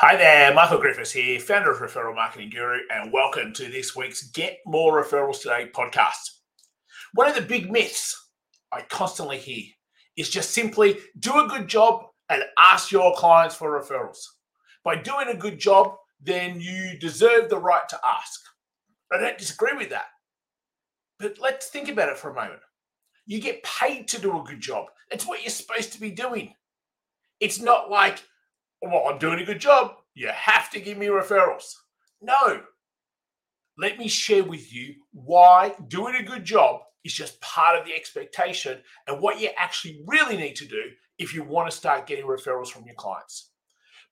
Hi there, Michael Griffiths here, founder of Referral Marketing Guru, and welcome to this week's Get More Referrals Today podcast. One of the big myths I constantly hear is just simply do a good job and ask your clients for referrals. By doing a good job, then you deserve the right to ask. I don't disagree with that. But let's think about it for a moment. You get paid to do a good job. That's what you're supposed to be doing. It's not like, well, I'm doing a good job. You have to give me referrals. No. Let me share with you why doing a good job is just part of the expectation and what you actually really need to do if you want to start getting referrals from your clients.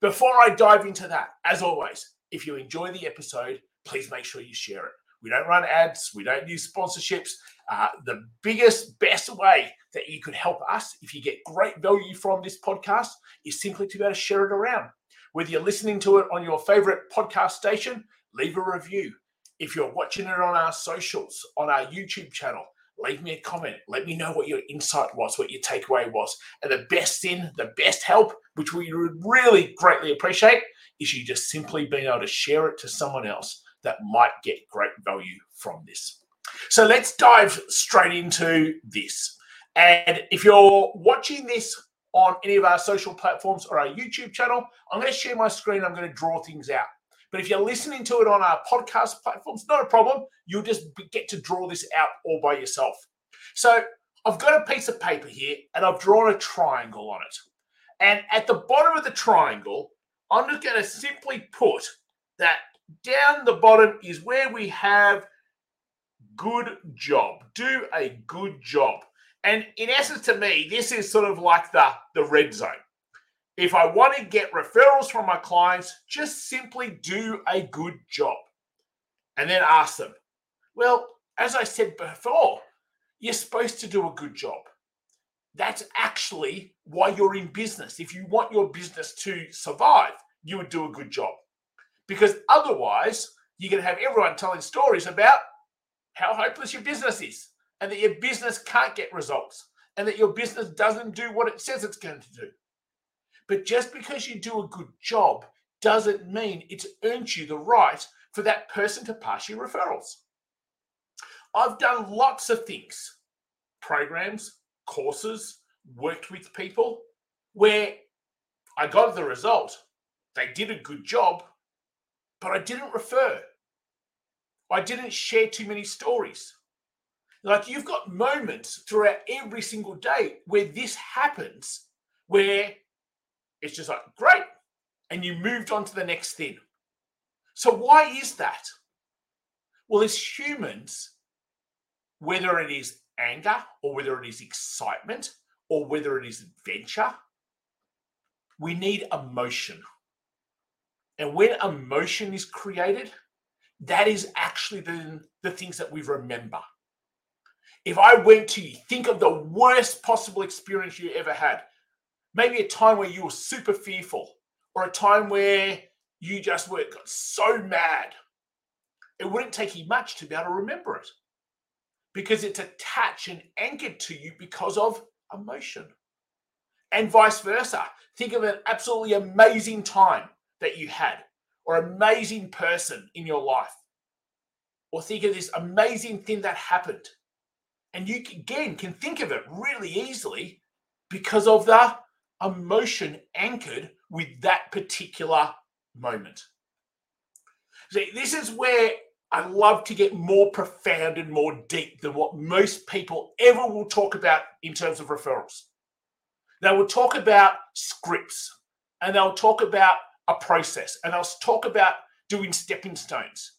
Before I dive into that, as always, if you enjoy the episode, please make sure you share it. We don't run ads, we don't use sponsorships. Uh, the biggest, best way that you could help us if you get great value from this podcast is simply to be able to share it around. Whether you're listening to it on your favorite podcast station, leave a review. If you're watching it on our socials, on our YouTube channel, leave me a comment. Let me know what your insight was, what your takeaway was. And the best thing, the best help, which we would really greatly appreciate, is you just simply being able to share it to someone else that might get great value from this. So let's dive straight into this. And if you're watching this on any of our social platforms or our YouTube channel, I'm going to share my screen. I'm going to draw things out. But if you're listening to it on our podcast platforms, not a problem. You'll just get to draw this out all by yourself. So I've got a piece of paper here and I've drawn a triangle on it. And at the bottom of the triangle, I'm just going to simply put that down the bottom is where we have good job. Do a good job. And in essence, to me, this is sort of like the, the red zone. If I want to get referrals from my clients, just simply do a good job and then ask them. Well, as I said before, you're supposed to do a good job. That's actually why you're in business. If you want your business to survive, you would do a good job. Because otherwise, you're going to have everyone telling stories about how hopeless your business is and that your business can't get results and that your business doesn't do what it says it's going to do. But just because you do a good job doesn't mean it's earned you the right for that person to pass you referrals. I've done lots of things programs, courses, worked with people where I got the result. They did a good job, but I didn't refer. I didn't share too many stories. Like you've got moments throughout every single day where this happens, where it's just like, great. And you moved on to the next thing. So, why is that? Well, as humans, whether it is anger or whether it is excitement or whether it is adventure, we need emotion. And when emotion is created, that is actually the, the things that we remember. If I went to you, think of the worst possible experience you ever had maybe a time where you were super fearful or a time where you just were got so mad. It wouldn't take you much to be able to remember it because it's attached and anchored to you because of emotion. And vice versa. Think of an absolutely amazing time that you had or amazing person in your life. Or think of this amazing thing that happened. And you again can think of it really easily because of the emotion anchored with that particular moment. See, this is where I love to get more profound and more deep than what most people ever will talk about in terms of referrals. They will talk about scripts and they'll talk about a process and I'll talk about doing stepping stones.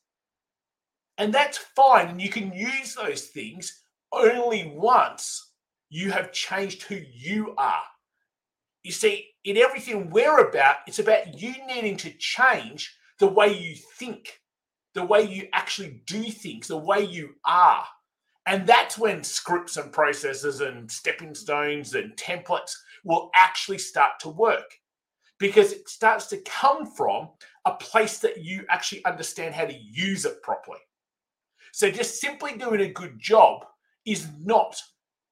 And that's fine. And you can use those things only once you have changed who you are you see, in everything we're about, it's about you needing to change the way you think, the way you actually do things, the way you are. And that's when scripts and processes and stepping stones and templates will actually start to work because it starts to come from a place that you actually understand how to use it properly. So just simply doing a good job is not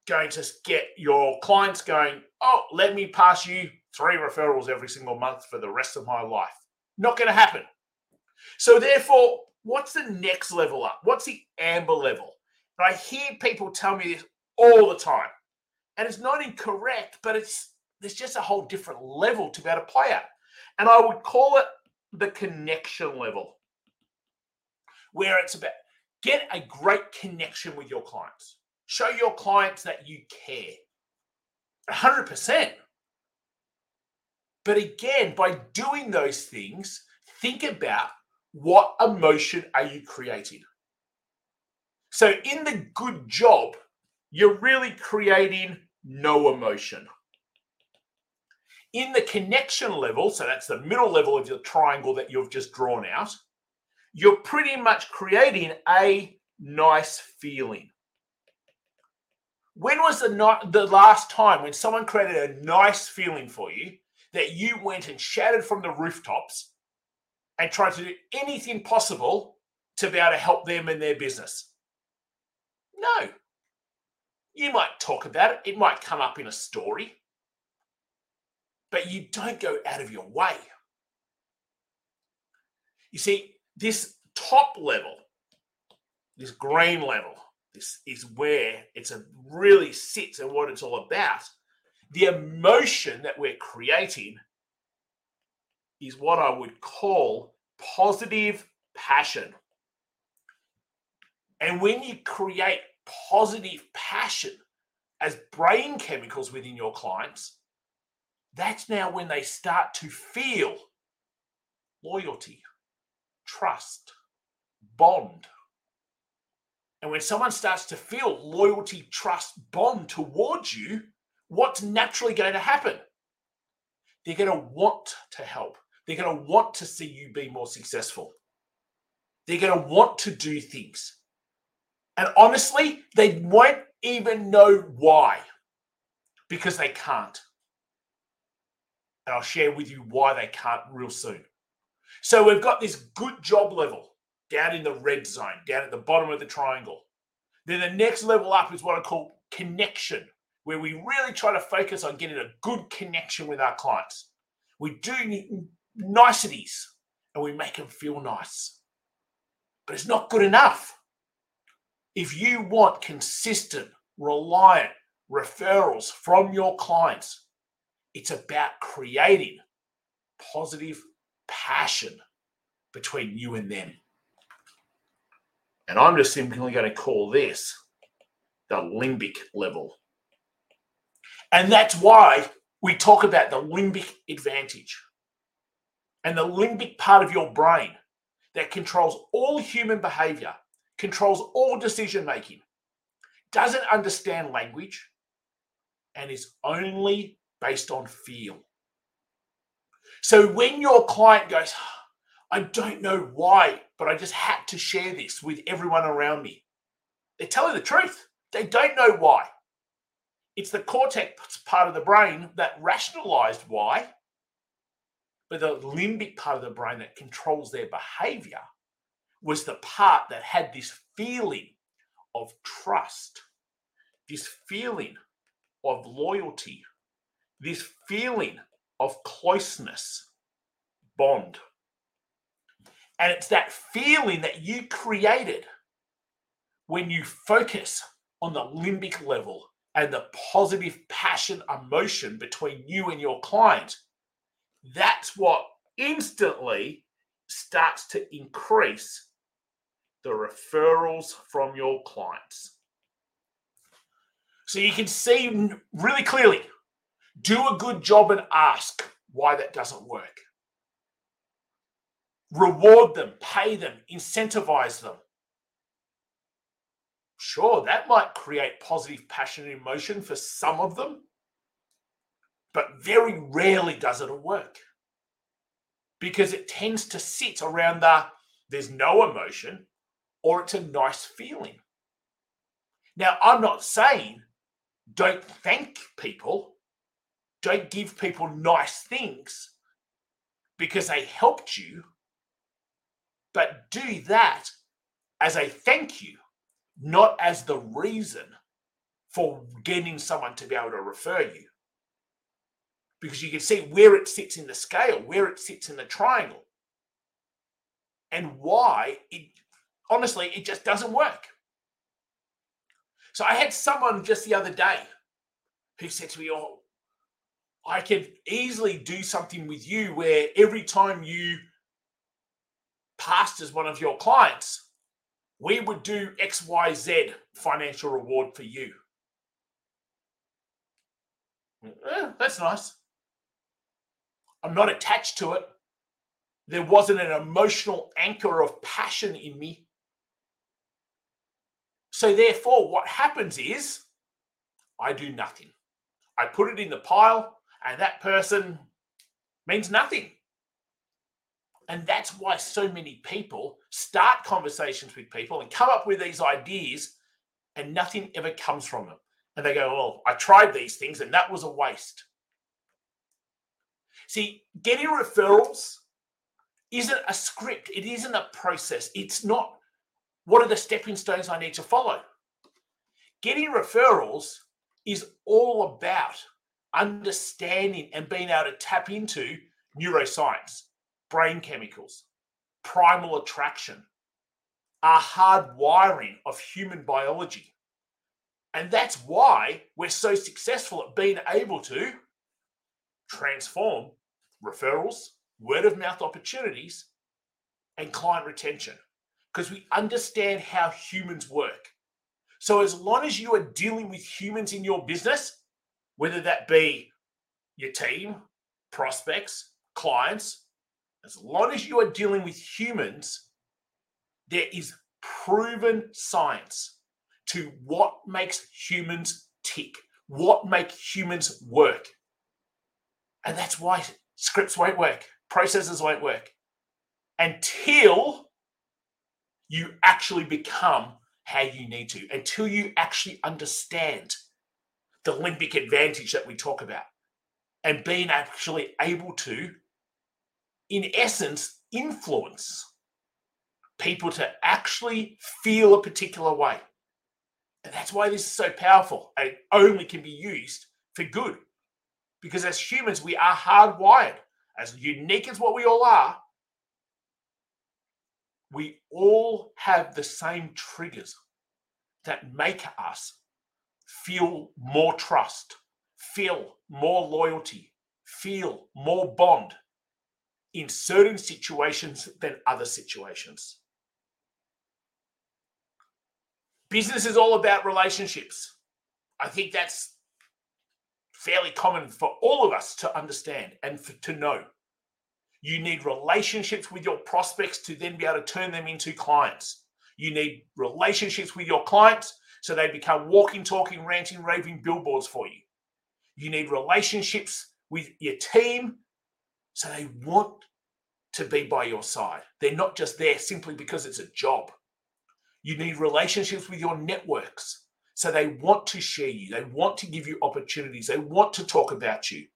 going to get your clients going, oh, let me pass you three referrals every single month for the rest of my life. Not going to happen. So, therefore, what's the next level up? What's the amber level? And I hear people tell me this all the time. And it's not incorrect, but it's there's just a whole different level to be able to play at. And I would call it the connection level, where it's about get a great connection with your clients. Show your clients that you care. 100%. But again, by doing those things, think about what emotion are you creating? So in the good job, you're really creating no emotion. In the connection level, so that's the middle level of your triangle that you've just drawn out, you're pretty much creating a nice feeling. When was the, not, the last time when someone created a nice feeling for you that you went and shouted from the rooftops and tried to do anything possible to be able to help them in their business? No. You might talk about it, it might come up in a story, but you don't go out of your way. You see, this top level, this green level, this is where it's a really sits and what it's all about. The emotion that we're creating is what I would call positive passion. And when you create positive passion as brain chemicals within your clients, that's now when they start to feel loyalty, trust, bond. And when someone starts to feel loyalty, trust, bond towards you, what's naturally going to happen? They're going to want to help. They're going to want to see you be more successful. They're going to want to do things. And honestly, they won't even know why because they can't. And I'll share with you why they can't real soon. So we've got this good job level down in the red zone, down at the bottom of the triangle. Then the next level up is what I call connection, where we really try to focus on getting a good connection with our clients. We do niceties and we make them feel nice. But it's not good enough. If you want consistent, reliant referrals from your clients, it's about creating positive passion between you and them. And I'm just simply going to call this the limbic level. And that's why we talk about the limbic advantage and the limbic part of your brain that controls all human behavior, controls all decision making, doesn't understand language, and is only based on feel. So when your client goes, I don't know why, but I just had to share this with everyone around me, they're telling the truth. They don't know why. It's the cortex part of the brain that rationalized why but the limbic part of the brain that controls their behavior was the part that had this feeling of trust, this feeling of loyalty, this feeling of closeness, bond. And it's that feeling that you created when you focus on the limbic level and the positive passion emotion between you and your client that's what instantly starts to increase the referrals from your clients. So you can see really clearly do a good job and ask why that doesn't work. Reward them, pay them, incentivize them. Sure, that might create positive passion and emotion for some of them, but very rarely does it work because it tends to sit around the there's no emotion or it's a nice feeling. Now, I'm not saying don't thank people, don't give people nice things because they helped you, but do that as a thank you, not as the reason for getting someone to be able to refer you because you can see where it sits in the scale, where it sits in the triangle. and why it honestly it just doesn't work. So I had someone just the other day who said to me, "Oh, I could easily do something with you where every time you passed as one of your clients, we would do XYZ financial reward for you. Eh, that's nice. I'm not attached to it. There wasn't an emotional anchor of passion in me. So, therefore, what happens is I do nothing. I put it in the pile, and that person means nothing. And that's why so many people start conversations with people and come up with these ideas, and nothing ever comes from them. And they go, Well, I tried these things, and that was a waste. See, getting referrals isn't a script, it isn't a process. It's not what are the stepping stones I need to follow. Getting referrals is all about understanding and being able to tap into neuroscience, brain chemicals, primal attraction, our hard wiring of human biology. And that's why we're so successful at being able to transform referrals, word of mouth opportunities, and client retention because we understand how humans work. So, as long as you are dealing with humans in your business, whether that be your team, prospects, clients, as long as you are dealing with humans, there is proven science to what makes humans tick, what makes humans work. And that's why scripts won't work, processes won't work until you actually become how you need to, until you actually understand the limbic advantage that we talk about and being actually able to, in essence, influence people to actually feel a particular way. And that's why this is so powerful and only can be used for good. Because as humans, we are hardwired, as unique as what we all are, we all have the same triggers that make us feel more trust, feel more loyalty, feel more bond in certain situations than other situations. Business is all about relationships. I think that's fairly common for all of us to understand and for, to know. You need relationships with your prospects to then be able to turn them into clients. You need relationships with your clients so they become walking, talking, ranting, raving billboards for you. You need relationships with your team so they want to be by your side. They're not just there simply because it's a job. You need relationships with your networks so they want to share you, they want to give you opportunities, they want to talk about you.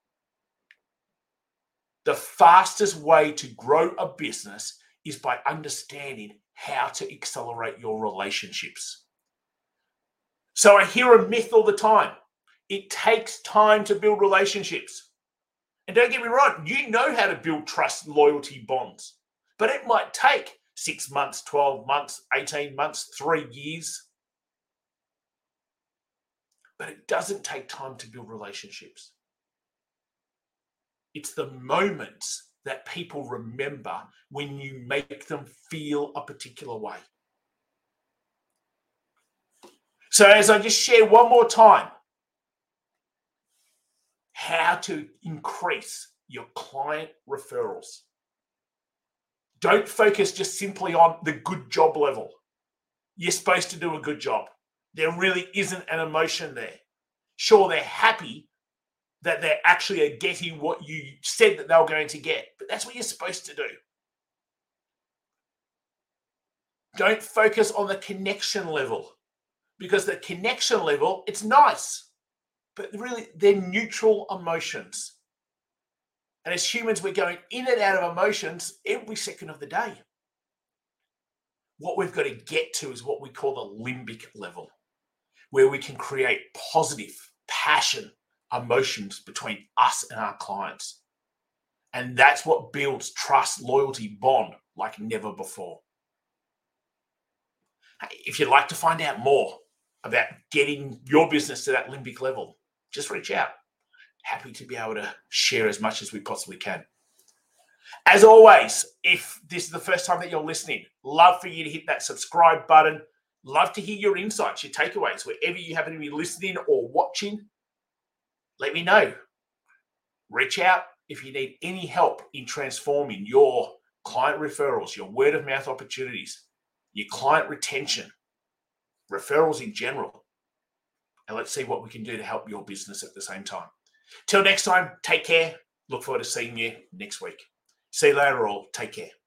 The fastest way to grow a business is by understanding how to accelerate your relationships. So I hear a myth all the time. It takes time to build relationships. And don't get me wrong, you know how to build trust, loyalty, bonds, but it might take six months, 12 months, 18 months, three years. But it doesn't take time to build relationships. It's the moments that people remember when you make them feel a particular way. So, as I just share one more time, how to increase your client referrals. Don't focus just simply on the good job level. You're supposed to do a good job. There really isn't an emotion there. Sure, they're happy that they're actually getting what you said that they were going to get, but that's what you're supposed to do. Don't focus on the connection level because the connection level, it's nice, but really they're neutral emotions. And as humans, we're going in and out of emotions every second of the day. What we've got to get to is what we call the limbic level, where we can create positive passion emotions between us and our clients. And that's what builds trust, loyalty, bond, like never before. If you'd like to find out more about getting your business to that limbic level, just reach out. Happy to be able to share as much as we possibly can. As always, if this is the first time that you're listening, love for you to hit that subscribe button. Love to hear your insights, your takeaways, wherever you happen to be listening or watching. Let me know. Reach out if you need any help in transforming your client referrals, your word of mouth opportunities, your client retention, referrals in general. And let's see what we can do to help your business at the same time. Till next time, take care. Look forward to seeing you next week. See you later, all. Take care.